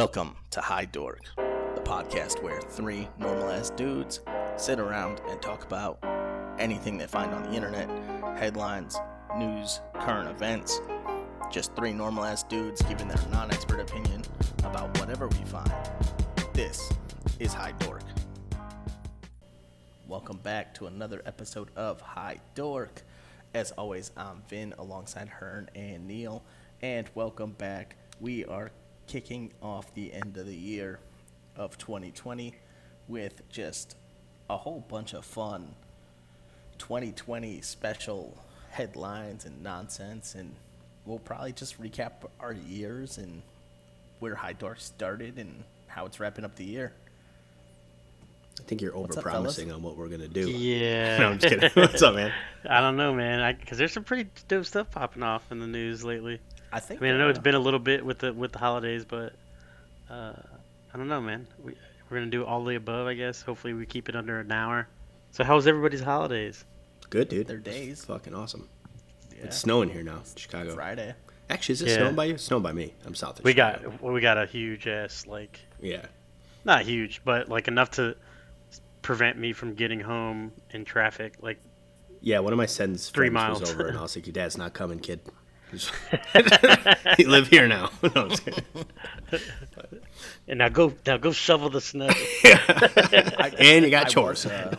Welcome to High Dork, the podcast where three normal ass dudes sit around and talk about anything they find on the internet headlines, news, current events. Just three normal ass dudes giving their non expert opinion about whatever we find. This is High Dork. Welcome back to another episode of High Dork. As always, I'm Vin alongside Hearn and Neil. And welcome back. We are kicking off the end of the year of 2020 with just a whole bunch of fun 2020 special headlines and nonsense. And we'll probably just recap our years and where High Dork started and how it's wrapping up the year. I think you're What's over promising on what we're gonna do. Yeah. No, I'm just kidding. What's up, man? I don't know, man. Because there's some pretty dope stuff popping off in the news lately. I think. I mean, I know it's been a little bit with the with the holidays, but uh, I don't know, man. We, we're gonna do all the above, I guess. Hopefully, we keep it under an hour. So, how was everybody's holidays? Good, dude. Their It's days. fucking awesome. yeah, It's snowing here now, Chicago. Friday. Actually, is it Yeah. snowing by you? It's snowing by me. I'm south of We Chicago. got we got a huge ass like Yeah. not huge, but like enough to prevent me from getting home in traffic. Like, Yeah, one of my son's Three friends was over, and I was like, "Your dad's not coming, kid. you live here now." no, I'm and now go now go shovel the snow. and you got I chores. was, uh,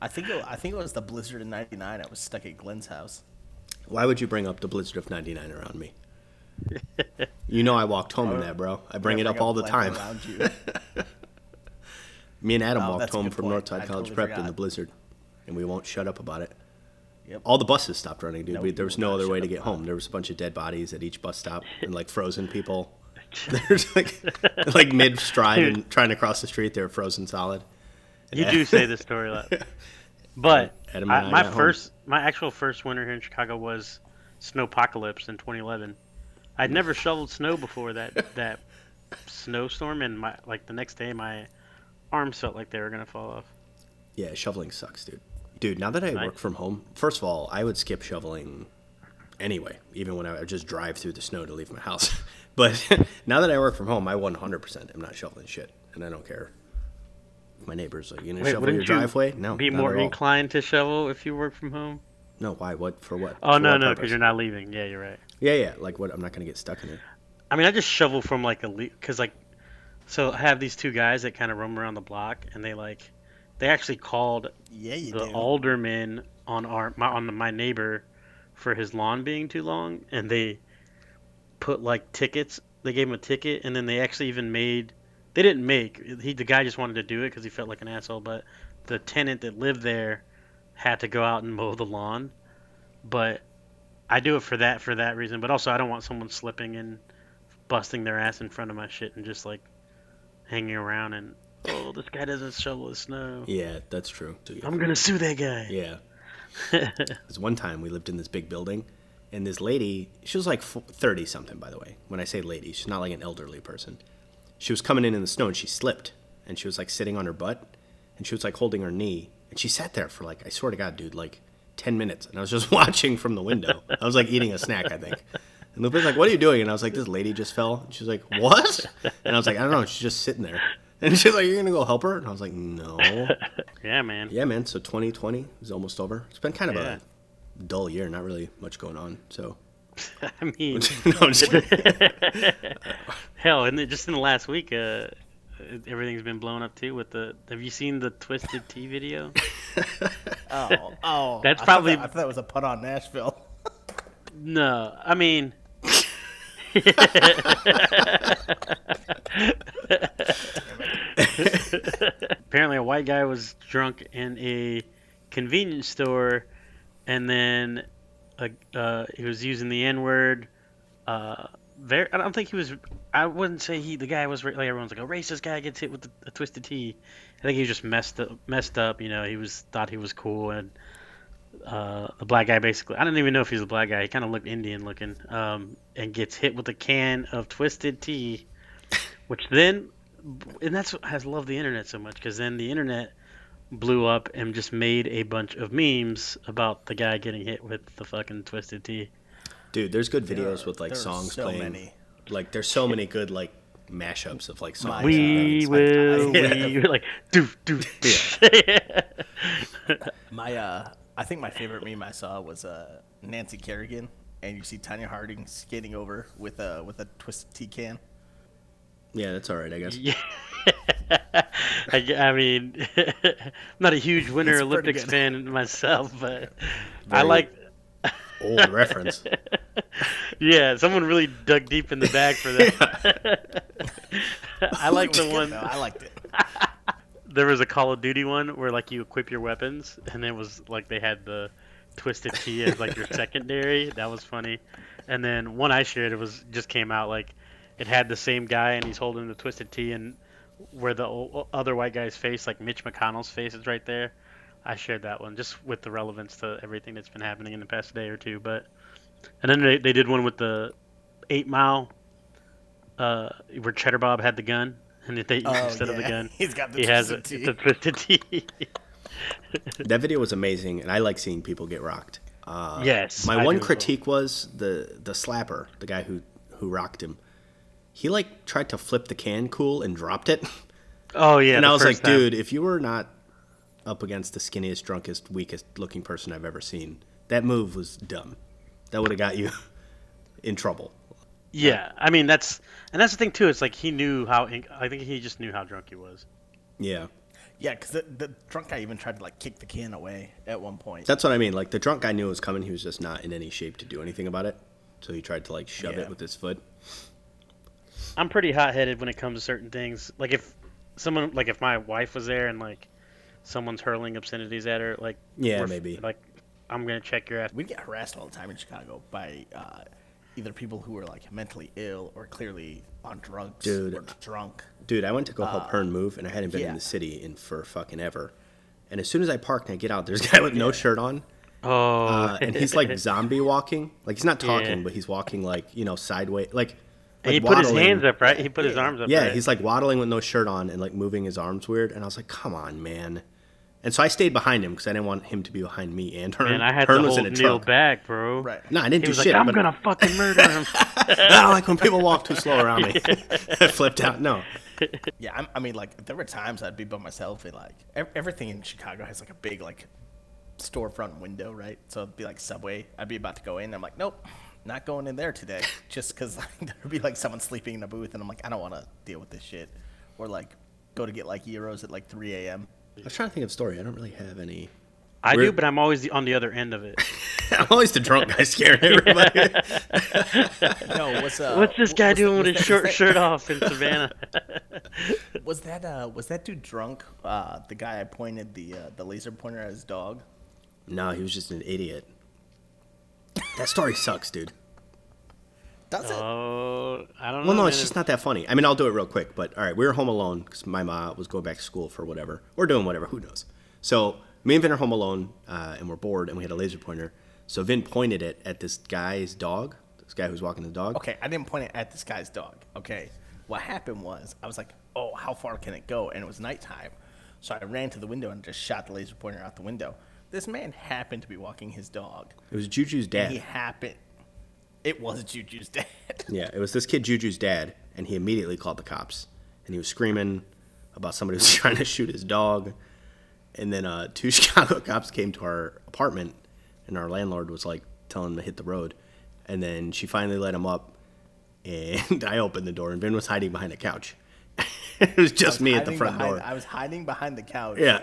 I think it, I think it was the blizzard in '99. I was stuck at Glenn's house. Why would you bring up the blizzard of '99 around me? You know I walked home in that, bro. I bring it up all the time. You. Me and Adam Oh, walked home from point. Northside College totally Prep in the blizzard, and we won't shut up about it. Yep. All the buses stopped running, dude. No, we, we there was no other way to get home. There was a bunch of dead bodies at each bus stop and like frozen people. There's like like mid stride and trying to cross the street, they're frozen solid. You do say this story a lot. But I, my got home. first, my actual first winter here in Chicago was snowpocalypse in 2011. I'd never shoveled snow before that that snowstorm, and my like the next day my arms felt like they were gonna fall off. Yeah, shoveling sucks, dude. Dude, now that I work from home, first of all, I would skip shoveling anyway, even when I would just drive through the snow to leave my house. but now that I work from home, I 100% am not shoveling shit, and I don't care. My neighbor's like, you gonna Wait, shovel your wouldn't you driveway? No, Be more inclined to shovel if you work from home. No, why? What for? What? Oh For no, what no, because you're not leaving. Yeah, you're right. Yeah, yeah. Like what? I'm not gonna get stuck in it. I mean, I just shovel from like a because like, so I have these two guys that kind of roam around the block, and they like, they actually called Yeah, the do. alderman on our my, on the, my neighbor for his lawn being too long, and they put like tickets. They gave him a ticket, and then they actually even made. They didn't make. He the guy just wanted to do it because he felt like an asshole, but the tenant that lived there had to go out and mow the lawn. But I do it for that for that reason, but also I don't want someone slipping and busting their ass in front of my shit and just like hanging around and this guy doesn't shovel the snow. Yeah, that's true. I'm gonna sue that guy. Yeah. Because one time we lived in this big building, and this lady, she was like thirty something, by the way. When I say lady, she's not like an elderly person. She was coming in in the snow and she slipped, and she was like sitting on her butt, and she was like holding her knee, and she sat there for like I swear to God, dude, like ten minutes, and I was just watching from the window. I was like eating a snack, I think. And Lupe's like, "What are you doing?" And I was like, "This lady just fell." And she's like, "What?" And I was like, "I don't know. She's just sitting there." And she's like, "You're gonna go help her?" And I was like, "No." Yeah, man. Yeah, man. So 2020 is almost over. It's been kind of Yeah. a dull year. Not really much going on. So I mean, no, I'm just hell, and just in the last week, uh, everything's been blown up too. With the, have you seen the Twisted Tea video? Oh, oh. That's I thought probably- that- I thought that was a put on Nashville. No, I mean. Apparently, a white guy was drunk in a convenience store, and then uh, uh, he was using the N word. Uh, very, I don't think he was. I wouldn't say he. The guy was like everyone's like a racist guy gets hit with a, a twisted tea. I think he was just messed up. Messed up. You know, he was thought he was cool and uh, the black guy basically. I don't even know if he's a black guy. He kind of looked Indian looking, um, and gets hit with a can of twisted tea, which then, and that's what has loved the internet so much because then the internet blew up and just made a bunch of memes about the guy getting hit with the fucking twisted tea. dude, there's good videos are- with like there songs so playing. many. Like there's so many good like mashups of like songs. We and will. Yeah. We like do do. My uh, I think my favorite meme I saw was uh Nancy Kerrigan, and you see Tonya Harding skating over with a with a twisted tea can. Yeah, that's all right, I guess. Yeah. I, g- I mean, I'm not a huge Winter It's Olympics fan myself, but I Very- like. Old reference. Yeah, someone really dug deep in the bag for that. I like the It was good, one. though. I liked it. There was a Call of Duty one where like you equip your weapons, and it was like they had the twisted key as like your secondary. That was funny. And then one I shared, it was just came out like it had the same guy, and he's holding the twisted tea, and where the other white guy's face, like Mitch McConnell's face, is right there. I shared that one just with the relevance to everything that's been happening in the past day or two. But and then they, they did one with the eight mile, uh, where Cheddar Bob had the gun, and they Oh, instead of the gun, He's got the he has a, twisted the twisted tea. that video was amazing, and I like seeing people get rocked. Uh, Yes, My I one do as well. critique was the the slapper, the guy who who rocked him. He like tried to flip the can cool and dropped it. oh yeah, and I was like, time. dude, if you were not up against the skinniest, drunkest, weakest looking person I've ever seen, that move was dumb. That would have got you in trouble. Yeah, I mean that's and that's the thing too. It's like he knew how. I think he just knew how drunk he was. Yeah. Yeah, because the, the drunk guy even tried to like kick the can away at one point. That's what I mean. Like the drunk guy knew it was coming. He was just not in any shape to do anything about it. So he tried to like shove Yeah. it with his foot. I'm pretty hot headed when it comes to certain things. Like if someone, like if my wife was there and like someone's hurling obscenities at her, like Yeah, we're- maybe. like I'm gonna check your ass. we get harassed all the time in Chicago by uh, either people who are like mentally ill or clearly on drugs Dude. or drunk. Dude, I went to go help Hearn move, and I hadn't been yeah. in the city in for fucking ever. And as soon as I park and I get out, there's a guy with no shirt on, Oh, uh, and he's like zombie walking. Like he's not talking, Yeah. but he's walking like you know sideways, like. And he like put his hands up, right? He put his arms up. Yeah, right? he's like waddling with no shirt on and like moving his arms weird. And I was like, come on, man. And so I stayed behind him because I didn't want him to be behind me and Hearn. And I had Hearn to was hold in a Neil truck. back, bro. Right. No, I didn't He do was shit. like, "I'm but gonna fucking murder him." I don't like when people walk too slow around me. I flipped out. No. Yeah, I'm, I mean, like there were times I'd be by myself and like everything in Chicago has like a big like storefront window, right? So it'd be like Subway. I'd be about to go in. I'm like, nope, not going in there today, just because like, there'd be like someone sleeping in a booth, and I'm like, I don't want to deal with this shit, or like go to get like Euros at like 3 a.m. I was trying to think of a story. I don't really have any. I We're- do, but I'm always the, on the other end of it. I'm always the drunk guy scaring everybody. No, what's uh, What's this guy was doing that- with his that- short that- shirt off in Savannah? Was that uh was that dude drunk? Uh, the guy I pointed the uh, the laser pointer at his dog. no, he was just an idiot. That story sucks, dude. Does it? oh, I don't know. Well, no, man. it's just not that funny. I mean, I'll do it real quick, but all right, we were home alone because my mom was going back to school for whatever. We're doing whatever, who knows? So me and Vin are home alone, uh, and we're bored, and we had a laser pointer. So Vin pointed it at this guy's dog, this guy who's walking the dog. Okay, I didn't point it at this guy's dog. Okay, what happened was I was like, "Oh, how far can it go?" And it was nighttime, so I ran to the window and just shot the laser pointer out the window. This man happened to be walking his dog. It was Juju's dad. He happened. It was Juju's dad. Yeah, it was this kid Juju's dad, and he immediately called the cops. And he was screaming about somebody who was trying to shoot his dog. And then uh, two Chicago cops came to our apartment, and our landlord was like telling him to hit the road. And then she finally let him up, and I opened the door, and Vin was hiding behind a couch. it was just me at the front behind- door. I was hiding behind the couch. Yeah.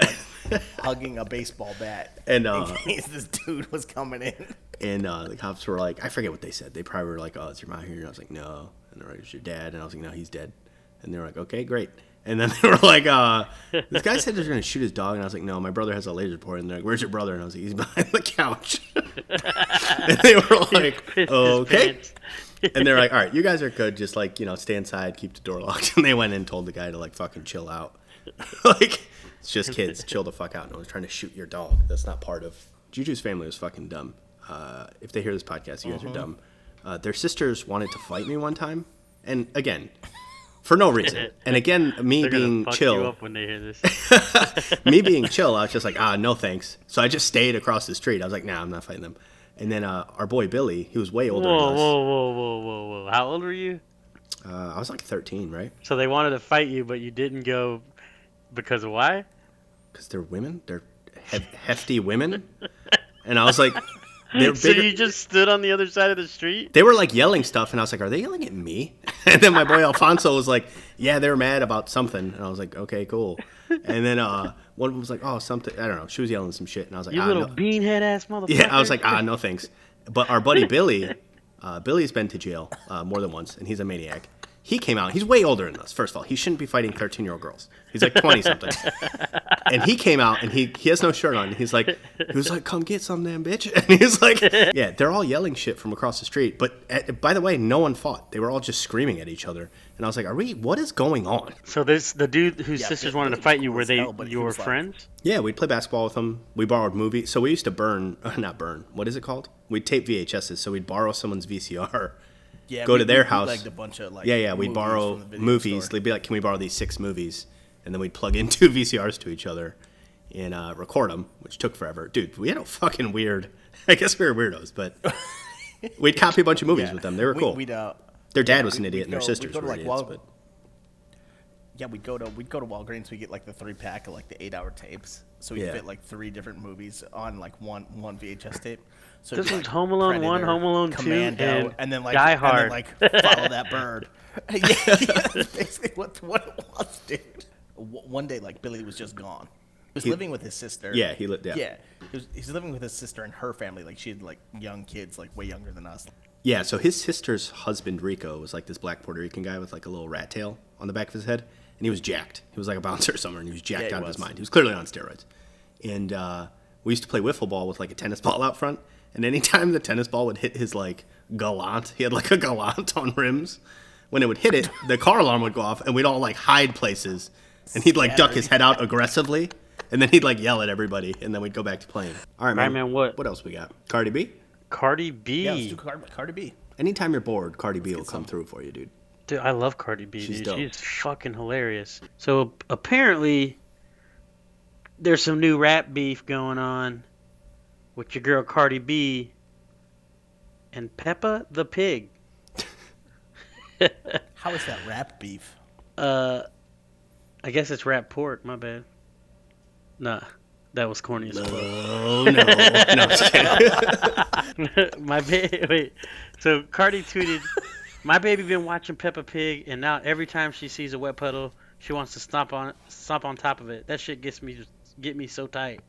like, hugging a baseball bat. And, uh, in case this dude was coming in. And uh, the cops were like, I forget what they said. They probably were like, "Oh, it's your mom here?" And I was like, "No." And they're like, "It's your dad?" And I was like, "No, he's dead." And they were like, "Okay, great." And then they were like, uh, "This guy said they're gonna shoot his dog," and I was like, "No, my brother has a laser pointer." And they're like, "Where's your brother?" And I was like, "He's behind the couch." and they were like, "Okay." And they're like, "All right, you guys are good. Just like you know, stay inside, keep the door locked." And they went in and told the guy to like fucking chill out. like it's just kids, chill the fuck out. No one's trying to shoot your dog. That's not part of. Juju's family was fucking dumb. Uh, if they hear this podcast, you guys Uh-huh. are dumb. Uh, their sisters wanted to fight me one time, and again, for no reason. And again, me being chill, up when they hear this. me being chill, I was just like, ah, no thanks. So I just stayed across the street. I was like, nah, I'm not fighting them. And then uh, our boy Billy, he was way older whoa, than us. whoa, whoa, whoa, whoa! How old were you? Uh, I was like 13, right? So they wanted to fight you, but you didn't go because of why? Because they're women. They're he- hefty women. And I was like, So bigger. you just stood on the other side of the street? they were like yelling stuff, and I was like, "Are they yelling at me?" And then my boy Alfonso was like, "Yeah, they're mad about something." And I was like, "Okay, cool." And then uh, one of them was like, "Oh, something." I don't know. She was yelling some shit, and I was like, You ah, little no. beanhead ass motherfucker. "Yeah." I was like, "Ah, no thanks." But our buddy Billy, uh, Billy's been to jail uh, more than once, and he's a maniac. He came out. He's way older than us. First of all, he shouldn't be fighting thirteen-year-old girls. He's like twenty something. and he came out and he he has no shirt on. He's like he was like, "Come get some, damn bitch!" And he's like, "Yeah, they're all yelling shit from across the street." But uh by the way, no one fought. They were all just screaming at each other. And I was like, "Are we? What is going on?" So this the dude whose Yeah, sisters wanted to fight you. Were they hell, but your was like- friends? Yeah, we'd play basketball with them. We borrowed movies. So we used to burn, not burn. What is it called? We'd tape VHSs. So we'd borrow someone's VCR. Yeah, Go we- to their we house. bootlegged a bunch of like Yeah, yeah. We'd borrow movies. store. They'd be like, "Can we borrow these six movies?" And then we'd plug in two VCRs to each other and uh, record them, which took forever. Dude, we had a fucking weird. I guess we were weirdos, but we'd copy a bunch of movies Yeah. with them. They were cool. We'd, uh, Their dad yeah, was an idiot, and their go- sisters were like, idiots. Wal- but Yeah, we'd go to we'd go to Walgreens. We get like the three pack of like the eight hour tapes, so we Yeah. fit like three different movies on like one one VHS tape. So This it'd be, one's like, Home Alone 1, Home Alone 2, Commando, and and then like Die and Hard. then, like follow that bird. yeah, yeah, that's basically what what it was, dude. One day, like Billy was just gone. He was He- living with his sister. Yeah, he li- yeah. Yeah, he was, he's living with his sister and her family. Like she had like young kids, like way younger than us. Yeah, so his sister's husband Rico was like this black Puerto Rican guy with like a little rat tail on the back of his head, and he was jacked. He was like a bouncer or something, and he was jacked Yeah, he out of his mind. He was clearly on steroids. And uh, we used to play wiffle ball with like a tennis ball out front, and anytime the tennis ball would hit his like Galant, he had like a Galant on rims. When it would hit it, the car alarm would go off, and we'd all like hide places, and he'd like duck his head out aggressively, and then he'd like yell at everybody, and then we'd go back to playing. All right, man. All right, man, what? What else we got? Cardi B. Cardi B. Yeah, let's do Cardi, Cardi B. Anytime you're bored, Cardi B will come some. through for you, dude. Dude, I love Cardi B. She's dude. dope. She's fucking hilarious. So apparently, there's some new rap beef going on with your girl Cardi B and Peppa the Pig. How is that rap beef? Uh, I guess it's rap pork. My bad. Nah, that was corny as fuck. Oh no! no, just my baby. Wait. So Cardi tweeted, "My baby been watching Peppa Pig, and now every time she sees a wet puddle, she wants to stomp on stomp on top of it. That shit gets me get me so tight,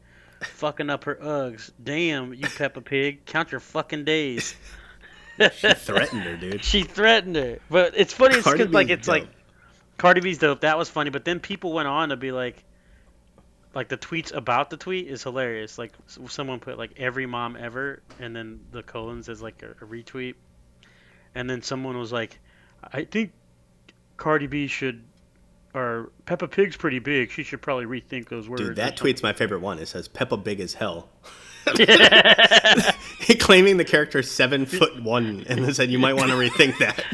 fucking up her Uggs. Damn, you Peppa Pig, count your fucking days." She threatened her, dude. She threatened her, but it's funny. It's because like it's like. Cardi B's dope. That was funny, but then people went on to be like, like the tweets about the tweet is hilarious. Like someone put like every mom ever, and then the colons is like a, a retweet, and then someone was like, I think Cardi B should, or Peppa Pig's pretty big. She should probably rethink those words. Dude, that tweet's my favorite one. It says Peppa big as hell. Claiming the character seven foot one, and then said you might want to rethink that.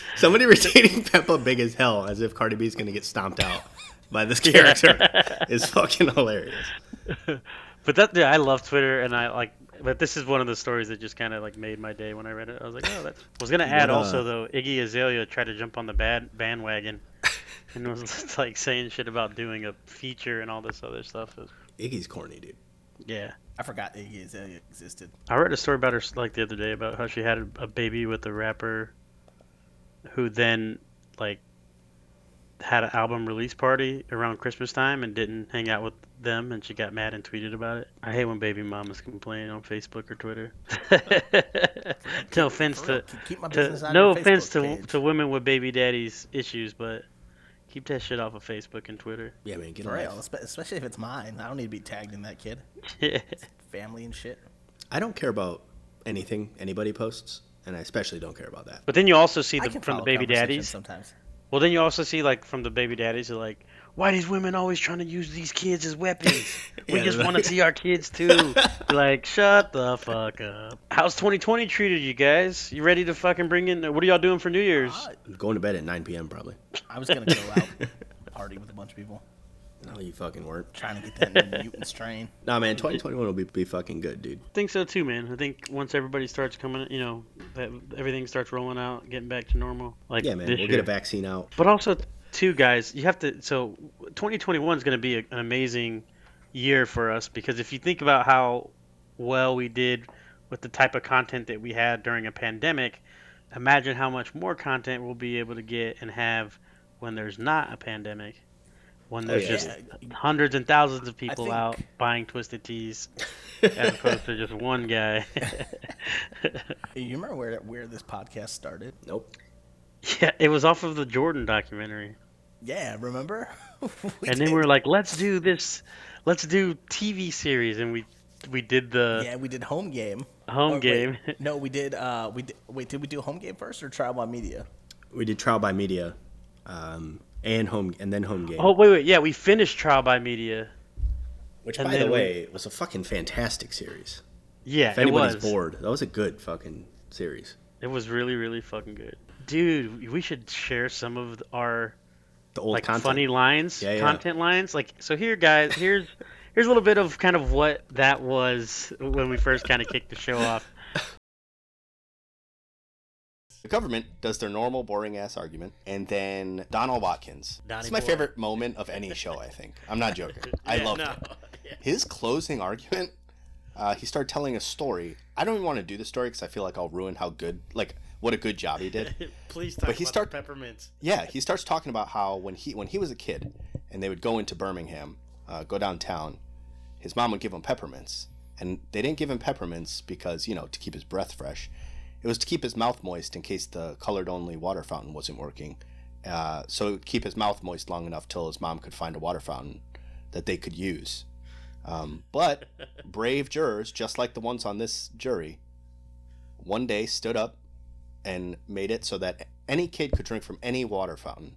Somebody retweeting Peppa big as hell as if Cardi B's gonna get stomped out by this character is fucking hilarious. But that, yeah, I love Twitter, and I like. But this is one of the stories that just kind of like made my day when I read it. I was like, oh, that's. I was gonna add uh, also though, Iggy Azalea tried to jump on the bad bandwagon, and was like saying shit about doing a feature and all this other stuff. Was- Iggy's corny, dude. yeah, I forgot Iggy uh, existed. I read a story about her like the other day about how she had a, a baby with a rapper, who then like had an album release party around Christmas time and didn't hang out with them, and she got mad and tweeted about it. I hate when baby mamas complain on Facebook or Twitter. no offense For to, keep- keep my to no offense Facebook to page. to women with baby daddies issues, but keep that shit off of Facebook and Twitter. Yeah, man, get For real, especially if it's mine. I don't need to be tagged in that kid. Family and shit. I don't care about anything anybody posts, and I especially don't care about that. but then you also see I the, can from the follow baby conversations daddies. sometimes. Well, then you also see like from the baby daddies like, why these women always trying to use these kids as weapons? we Yeah, just right. want to see our kids too. like, shut the fuck up. How's 2020 treated you guys? You ready to fucking bring in? What are y'all doing for New Year's? I'm going to bed at 9 p.m. probably. I was gonna go out party with a bunch of people. No, you fucking weren't. Trying to get that new mutant strain. Nah, man, 2021 will be, be fucking good, dude. I think so too, man. I think once everybody starts coming, you know, that everything starts rolling out, getting back to normal. Like Yeah, man, we'll year. get a vaccine out. But also, too, guys, you have to. So, 2021 is going to be a, an amazing year for us because if you think about how well we did with the type of content that we had during a pandemic, imagine how much more content we'll be able to get and have when there's not a pandemic. When Oh, there's yeah. just hundreds and thousands of people think- out buying twisted teas as opposed to just one guy. You remember where where this podcast started? Nope. yeah, it was off of the Jordan documentary. Yeah, remember? We and then we were like, let's do this, let's do TV series, and we we did the yeah, we did home game. home Or wait, game. no, we did. Uh, we did, wait. Did we do home game first or trial by media? We did trial by media, um, and home, and then home game. oh wait, wait, yeah, we finished Trial by Media. which, and by the then we- way, was a fucking fantastic series. Yeah, If it anybody's was. bored, that was a good fucking series. It was really, really fucking good, dude. We should share some of our The old like content. funny lines, Yeah, yeah. content lines. Like, so here, guys, here's here's a little bit of kind of what that was when we first kind of kicked the show off. The government does their normal boring ass argument, and then Donald Watkins. Donnie it's my boy. favorite moment of any show. I think. I'm not joking. I Yeah, loved no. it. His closing argument. Uh, he started telling a story. I don't even want to do the story because I feel like I'll ruin how good, like, what a good job he did. Please talk But he start- peppermints. Yeah, he starts talking about how when he when he was a kid, and they would go into Birmingham, uh, go downtown, his mom would give him peppermints, and they didn't give him peppermints because you know to keep his breath fresh. It was to keep his mouth moist in case the colored only water fountain wasn't working. Uh, so it would keep his mouth moist long enough till his mom could find a water fountain that they could use. Um, but brave jurors, just like the ones on this jury, one day stood up and made it so that any kid could drink from any water fountain.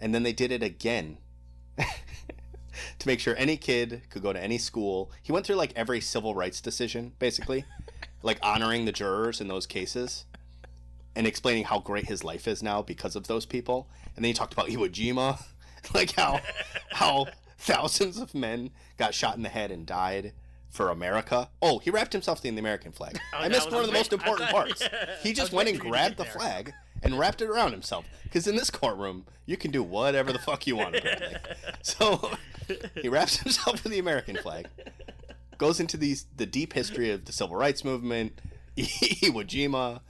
And then they did it again to make sure any kid could go to any school. He went through like every civil rights decision, basically, like honoring the jurors in those cases and explaining how great his life is now because of those people. And then he talked about Iwo Jima, like how how thousands of men got shot in the head and died for America. Oh, he wrapped himself in the American flag. I missed one of the most important thought- parts. yeah, He just went and waiting for you to grabbed the there. flag and wrapped it around himself. Because in this courtroom, you can do whatever the fuck you want. Apparently. So he wraps himself in the American flag, goes into these the deep history of the civil rights movement, Iwo Jima.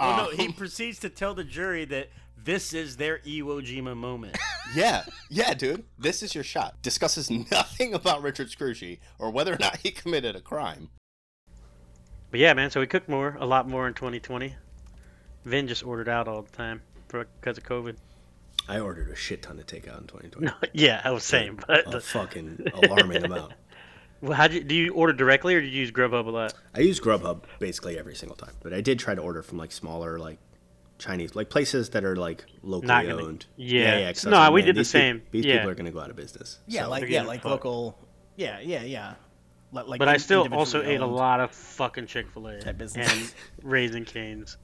Oh no, he um, proceeds to tell the jury that this is their Iwo Jima moment. Yeah, yeah, dude. This is your shot. Discusses nothing about Richard Scrushy or whether or not he committed a crime. But yeah, man. So we cooked more, a lot more in 2020. Vin just ordered out all the time because of COVID. I ordered a shit ton of takeout in 2020. No, yeah, I was saying, but a the, fucking alarming amount. well, how do you do you order directly or did you use Grubhub a lot? I use Grubhub basically every single time, but I did try to order from like smaller, like Chinese, like places that are like locally Not gonna- owned. yeah. 'cause No, that's what, we man, did the these peop- same. these Yeah. people are gonna go out of business. Yeah, So- like yeah, like fucked. local. Yeah, yeah, yeah. Like But I still also individually ate a lot of fucking Chick Fil A Type and businesses. Raising Canes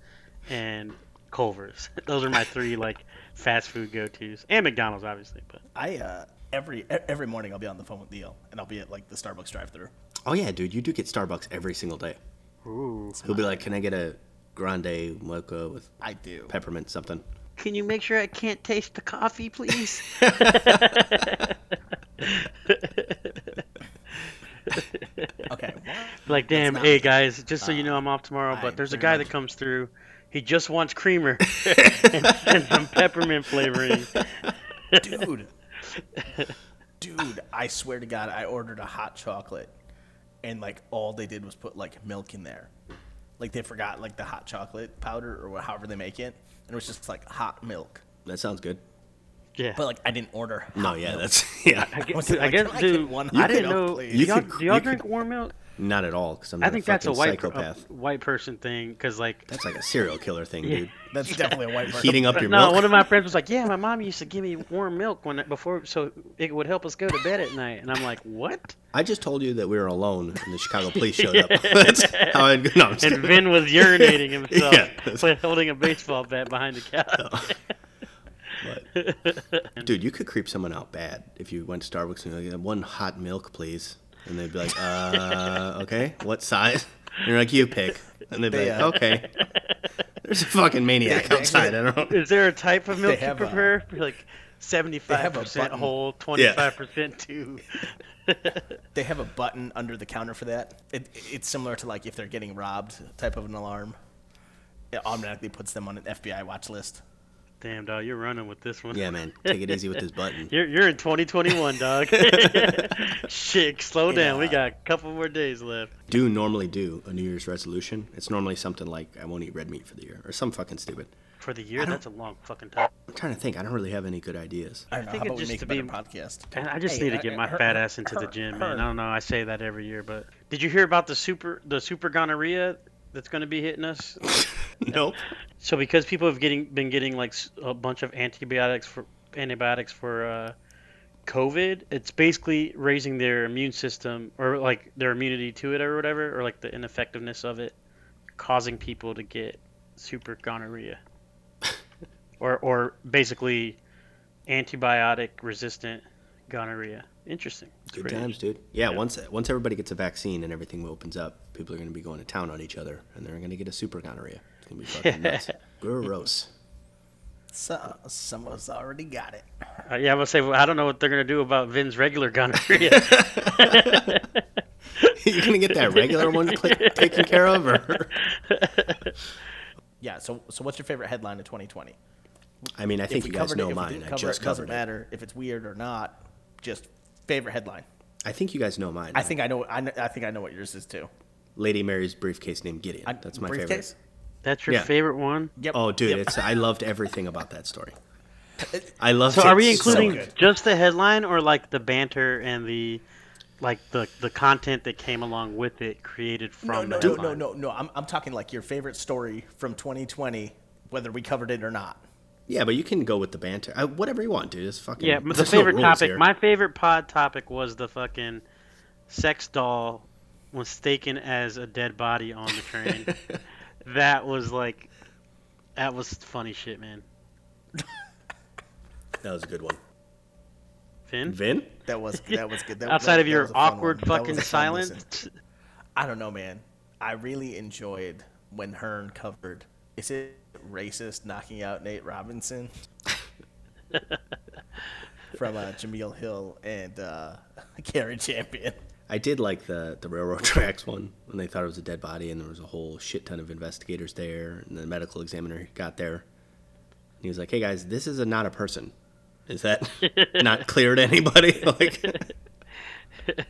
and Culver's. Those are my three like fast food go tos, and McDonald's obviously. But I uh, every every morning I'll be on the phone with Neil, and I'll be at like the Starbucks drive-through. Oh yeah, dude, you do get Starbucks every single day. ooh, He'll be like, "Can I get a grande mocha with I do. peppermint something?" can you make sure I can't taste the coffee, please? Okay. well, like, damn, not hey guys, just so you know, I'm off tomorrow. I But there's a guy much- that comes through. He just wants creamer and, and some peppermint flavoring. dude, dude, I swear to God, I ordered a hot chocolate, and like all they did was put like milk in there, like they forgot like the hot chocolate powder or however they make it, and it was just like hot milk. That sounds good. Yeah. But like I didn't order. No, yeah, milk. that's yeah, I, gu- was I like, guess, "Can I get dude, one I didn't milk, know. please?" Do You y'all, could- do y'all drink could- warm milk? Not at all. Because I'm I think a that's a white psychopath. a white person thing because like That's like a serial killer thing, dude. That's definitely a white person. Heating up your no, milk. one of my friends was like, "Yeah, my mom used to give me warm milk when before, so it would help us go to bed at night." And I'm like, "What?" I just told you that we were alone and the Chicago police showed up. That's how I. No, I'm just And kidding. Vin was urinating himself, Yeah, that's- by holding a baseball bat behind the couch. Oh. But Dude, you could creep someone out bad if you went to Starbucks and you're like, one hot milk, please. And they'd be like, uh, okay, what size? And you're like, you pick. And they'd be They, like, uh, okay. There's a fucking maniac They- they- outside. I don't know. Is there a type of milk you have a- like 75% whole, twenty-five percent two. They have a button under the counter for that. It, it's similar to like if they're getting robbed type of an alarm. It automatically puts them on an FBI watch list. Damn, dog, you're running with this one. Yeah, man. Take it easy with this button. You're you're in 2021, dog. Shit, slow down. We got a couple more days left. Do normally do a New Year's resolution. It's normally something like, I won't eat red meat for the year, or some fucking stupid. For the year, that's a long fucking time. I'm trying to think. I don't really have any good ideas. I don't know. think How it just make to a be- podcast? And I just Hey, need to get I- my her- fat ass into the gym, her- man. I don't know. I say that every year, but did you hear about the super the super gonorrhea that's going to be hitting us? Nope. So because people have getting been getting like a bunch of antibiotics for antibiotics for uh, COVID, it's basically raising their immune system or like their immunity to it or whatever, or like the ineffectiveness of it, causing people to get super gonorrhea, or or basically antibiotic resistant gonorrhea. Interesting. It's Good pretty times, dude. Yeah, once once everybody gets a vaccine and everything opens up, people are going to be going to town on each other, and they're going to get a super gonorrhea. It's going to be fucking nuts. Gross. So, some of us already got it. Uh, yeah, I'm gonna say well, I don't know what they're gonna do about Vin's regular gonorrhea. You're going to get that regular one cl- taken care of, or? Yeah. So, so what's your favorite headline of 2020? I mean, I think you guys know it, mine. didn't I just it, doesn't covered it. matter if it's weird or not. Just favorite headline. I think you guys know mine. I think I know. I, know, I think I know what yours is too. Lady Mary's briefcase named Gideon. I, That's my briefcase? That's your Yeah. favorite one. Yep. favorite. Oh, dude, Yep. it's I loved everything about that story. I love. So it are we including good. just the headline or like the banter and the like the the content that came along with it created from no, the no, no, no, no. I'm, I'm talking like your favorite story from 2020, whether we covered it or not. Yeah, but you can go with the banter. Uh, whatever you want, dude. It's fucking. Yeah, but the there's no favorite topic, here. my favorite pod topic was the fucking sex doll was taken as a dead body on the train. that was like that was funny shit, man. That was a good one. Finn? Vin? That was that was good. That, Outside that- of your was a fun awkward one. That was fucking a fun listen. silence. I don't know, man. I really enjoyed when Hearn covered. Is it racist knocking out Nate Robinson from uh, Jemele Hill and uh, Cari Champion? I did like the the railroad tracks one when they thought it was a dead body, and there was a whole shit ton of investigators there, and the medical examiner got there. And he was like, "Hey guys, this is a, not a person. Is that not clear to anybody?" like, I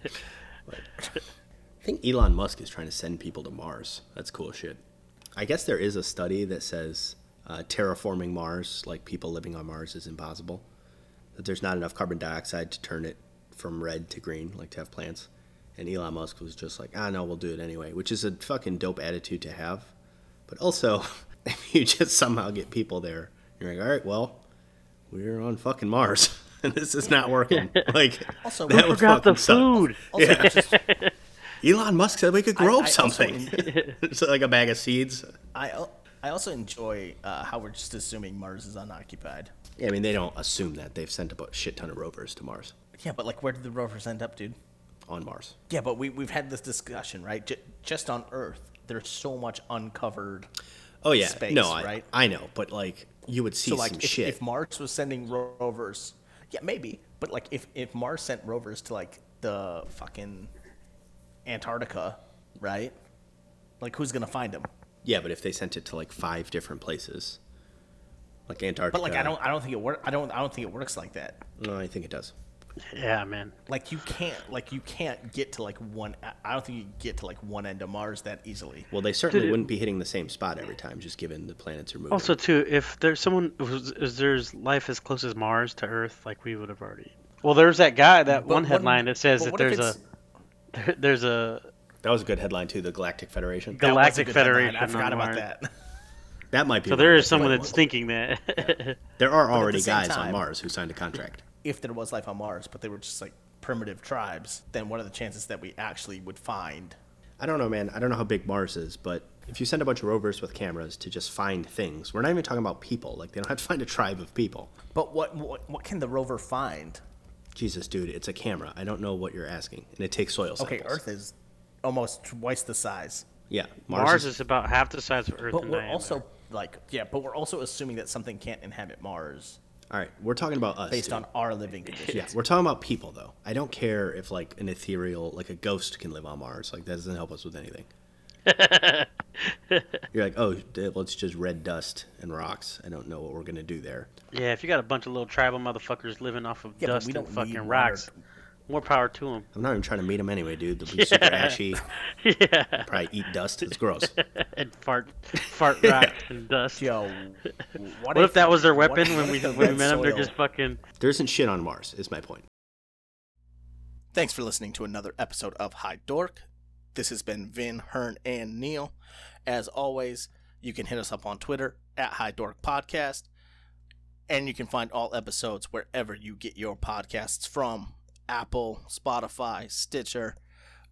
think Elon Musk is trying to send people to Mars. That's cool shit. I guess there is a study that says uh, terraforming Mars, like people living on Mars, is impossible. That there's not enough carbon dioxide to turn it from red to green, like to have plants. And Elon Musk was just like, ah, no, we'll do it anyway, which is a fucking dope attitude to have. But also, if you just somehow get people there, you're like, all right, well, we're on fucking Mars, and this is not working. Like, Also, that we would Forgot the fucking suck. food. Also, Yeah. just, Elon Musk said we could grow I also something. it's like a bag of seeds. I I also enjoy uh, how we're just assuming Mars is unoccupied. Yeah, I mean, they don't assume that. They've sent a shit ton of rovers to Mars, Yeah, but like, where did the rovers end up, dude? On Mars. Yeah, but we we've had this discussion, right? J- just on Earth, there's so much uncovered. Oh, yeah. Space, no, I, right? I know, but like, you would see So like, some if, shit. if Mars was sending rovers, yeah, maybe. But like, if if Mars sent rovers to like the fucking Antarctica, right? Like, who's gonna find them? yeah, but if they sent it to like five different places, like Antarctica. But like, I don't I don't think it work. I don't I don't think it works like that. No, I think it does. Yeah, man. Like you can't like you can't get to like one. I don't think you get to like one end of Mars that easily. Well, they certainly Dude, it- wouldn't be hitting the same spot every time, just given the planets are moving. Also, too, if there's someone, if there's life as close as Mars to Earth, like we would have already. Well, there's that guy, that But one what- headline that says that there's a, there, there's a that was a good headline too. The Galactic Federation. That was a Galactic good headline. Federation I forgot about Mars. that. That might be. So one there of is the- someone that's thinking that. There are already same guys on Mars who signed a contract. If there was life on Mars, but they were just like primitive tribes, then what are the chances that we actually would find? I don't know, man. I don't know how big Mars is, but If you send a bunch of rovers with cameras to just find things, we're not even talking about people. Like they don't have to find a tribe of people. But what, what what can the rover find? Jesus, dude, it's a camera. I don't know what you're asking, and it takes soil samples. Okay, Earth is almost twice the size. Yeah, Mars, is about half the size of Earth But in we're diameter. also like yeah, but we're also assuming that something can't inhabit Mars All right, we're talking about us. based dude. on our living conditions. Yeah, we're talking about people though. I don't care if like an ethereal, like a ghost, can live on Mars. Like that doesn't help us with anything. You're like, oh, d- well, it's just red dust and rocks. I don't know what we're gonna do there. yeah, if you got a bunch of little tribal motherfuckers living off of Yeah, dust we and don't fucking rocks, water. More power to them. I'm not even trying to meet them anyway, dude. They'll be super ashy. yeah, Probably eat dust. It's gross. and fart, fart rock and dust. Yo, what, What if that was their weapon when we the when we met them? They're just fucking. there isn't shit on Mars. Is my point. Thanks for listening to another episode of High Dork. This has been Vin, Hearn, and Neil. As always, you can hit us up on Twitter at High Dork Podcast. And you can find all episodes wherever you get your podcasts from Apple, Spotify, Stitcher,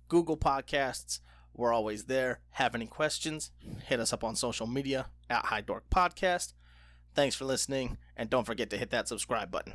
Google Podcasts. We're always there. Have any questions? Hit us up on social media at High Dork Podcast. Thanks for listening, and don't forget to hit that subscribe button.